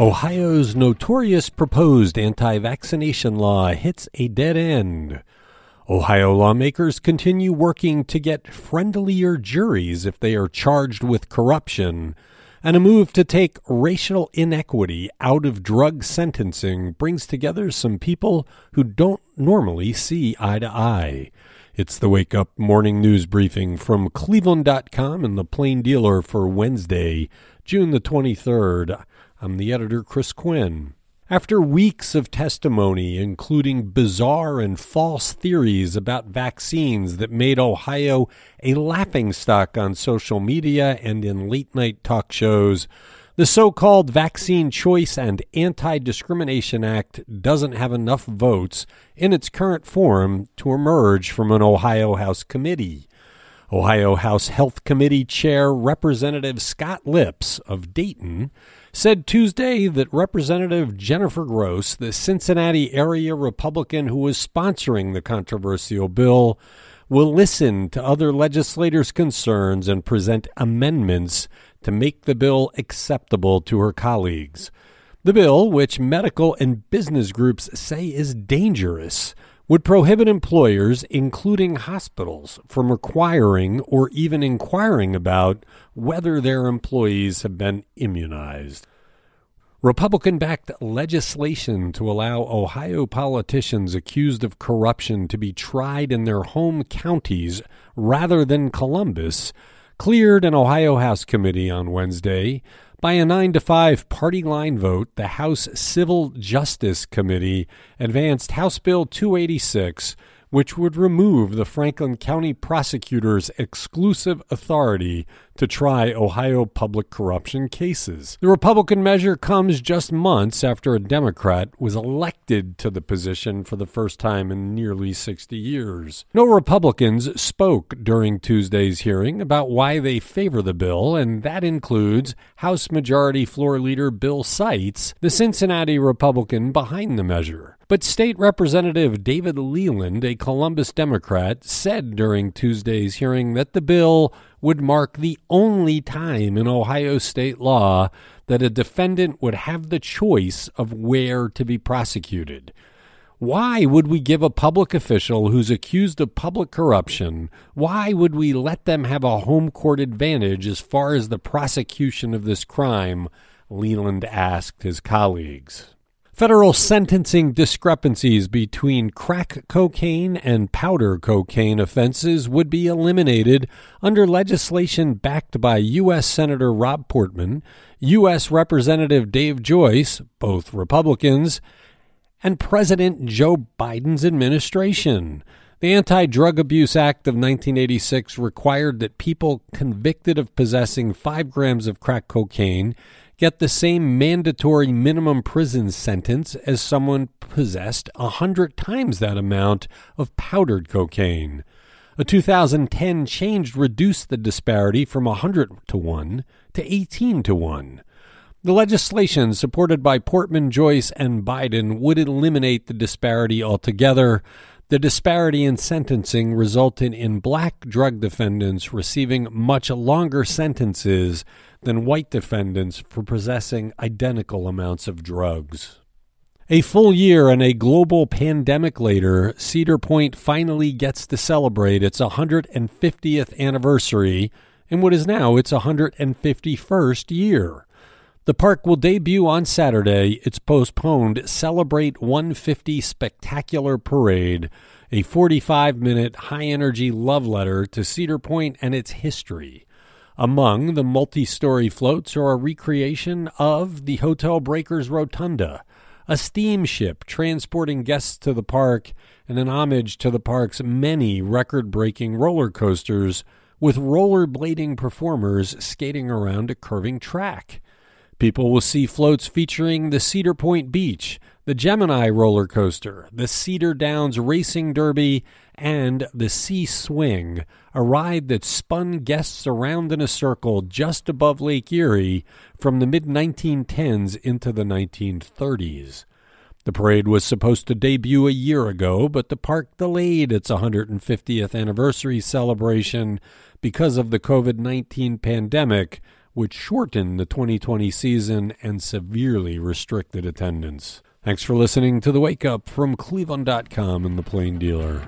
Ohio's notorious proposed anti vaccination law hits a dead end. Ohio lawmakers continue working to get friendlier juries if they are charged with corruption. And a move to take racial inequity out of drug sentencing brings together some people who don't normally see eye to eye. It's the Wake Up Morning News Briefing from Cleveland.com and the Plain Dealer for Wednesday, June the 23rd. I'm the editor, Chris Quinn. After weeks of testimony, including bizarre and false theories about vaccines that made Ohio a laughingstock on social media and in late night talk shows, the so called Vaccine Choice and Anti Discrimination Act doesn't have enough votes in its current form to emerge from an Ohio House committee. Ohio House Health Committee Chair Representative Scott Lipps of Dayton said Tuesday that Representative Jennifer Gross, the Cincinnati area Republican who was sponsoring the controversial bill, will listen to other legislators' concerns and present amendments to make the bill acceptable to her colleagues. The bill, which medical and business groups say is dangerous, would prohibit employers, including hospitals, from requiring or even inquiring about whether their employees have been immunized. Republican backed legislation to allow Ohio politicians accused of corruption to be tried in their home counties rather than Columbus cleared an Ohio House committee on Wednesday by a 9 to 5 party line vote, the House Civil Justice Committee advanced House Bill 286, which would remove the Franklin County prosecutor's exclusive authority to try Ohio public corruption cases. The Republican measure comes just months after a Democrat was elected to the position for the first time in nearly 60 years. No Republicans spoke during Tuesday's hearing about why they favor the bill, and that includes House Majority Floor Leader Bill Seitz, the Cincinnati Republican behind the measure. But State Representative David Leland, a Columbus Democrat, said during Tuesday's hearing that the bill would mark the only time in Ohio state law that a defendant would have the choice of where to be prosecuted. Why would we give a public official who's accused of public corruption, why would we let them have a home court advantage as far as the prosecution of this crime? Leland asked his colleagues. Federal sentencing discrepancies between crack cocaine and powder cocaine offenses would be eliminated under legislation backed by U.S. Senator Rob Portman, U.S. Representative Dave Joyce, both Republicans, and President Joe Biden's administration. The Anti Drug Abuse Act of 1986 required that people convicted of possessing five grams of crack cocaine get the same mandatory minimum prison sentence as someone possessed a hundred times that amount of powdered cocaine. A 2010 change reduced the disparity from 100 to 1 to 18 to 1. The legislation supported by Portman, Joyce, and Biden would eliminate the disparity altogether. The disparity in sentencing resulted in black drug defendants receiving much longer sentences than white defendants for possessing identical amounts of drugs. A full year and a global pandemic later, Cedar Point finally gets to celebrate its 150th anniversary in what is now its 151st year. The park will debut on Saturday its postponed Celebrate 150 Spectacular Parade, a 45 minute high energy love letter to Cedar Point and its history. Among the multi story floats are a recreation of the Hotel Breakers Rotunda, a steamship transporting guests to the park, and an homage to the park's many record breaking roller coasters with rollerblading performers skating around a curving track. People will see floats featuring the Cedar Point Beach, the Gemini roller coaster, the Cedar Downs Racing Derby, and the Sea Swing, a ride that spun guests around in a circle just above Lake Erie from the mid 1910s into the 1930s. The parade was supposed to debut a year ago, but the park delayed its 150th anniversary celebration because of the COVID 19 pandemic which shortened the 2020 season and severely restricted attendance. Thanks for listening to the Wake Up from Cleveland.com and the Plain Dealer.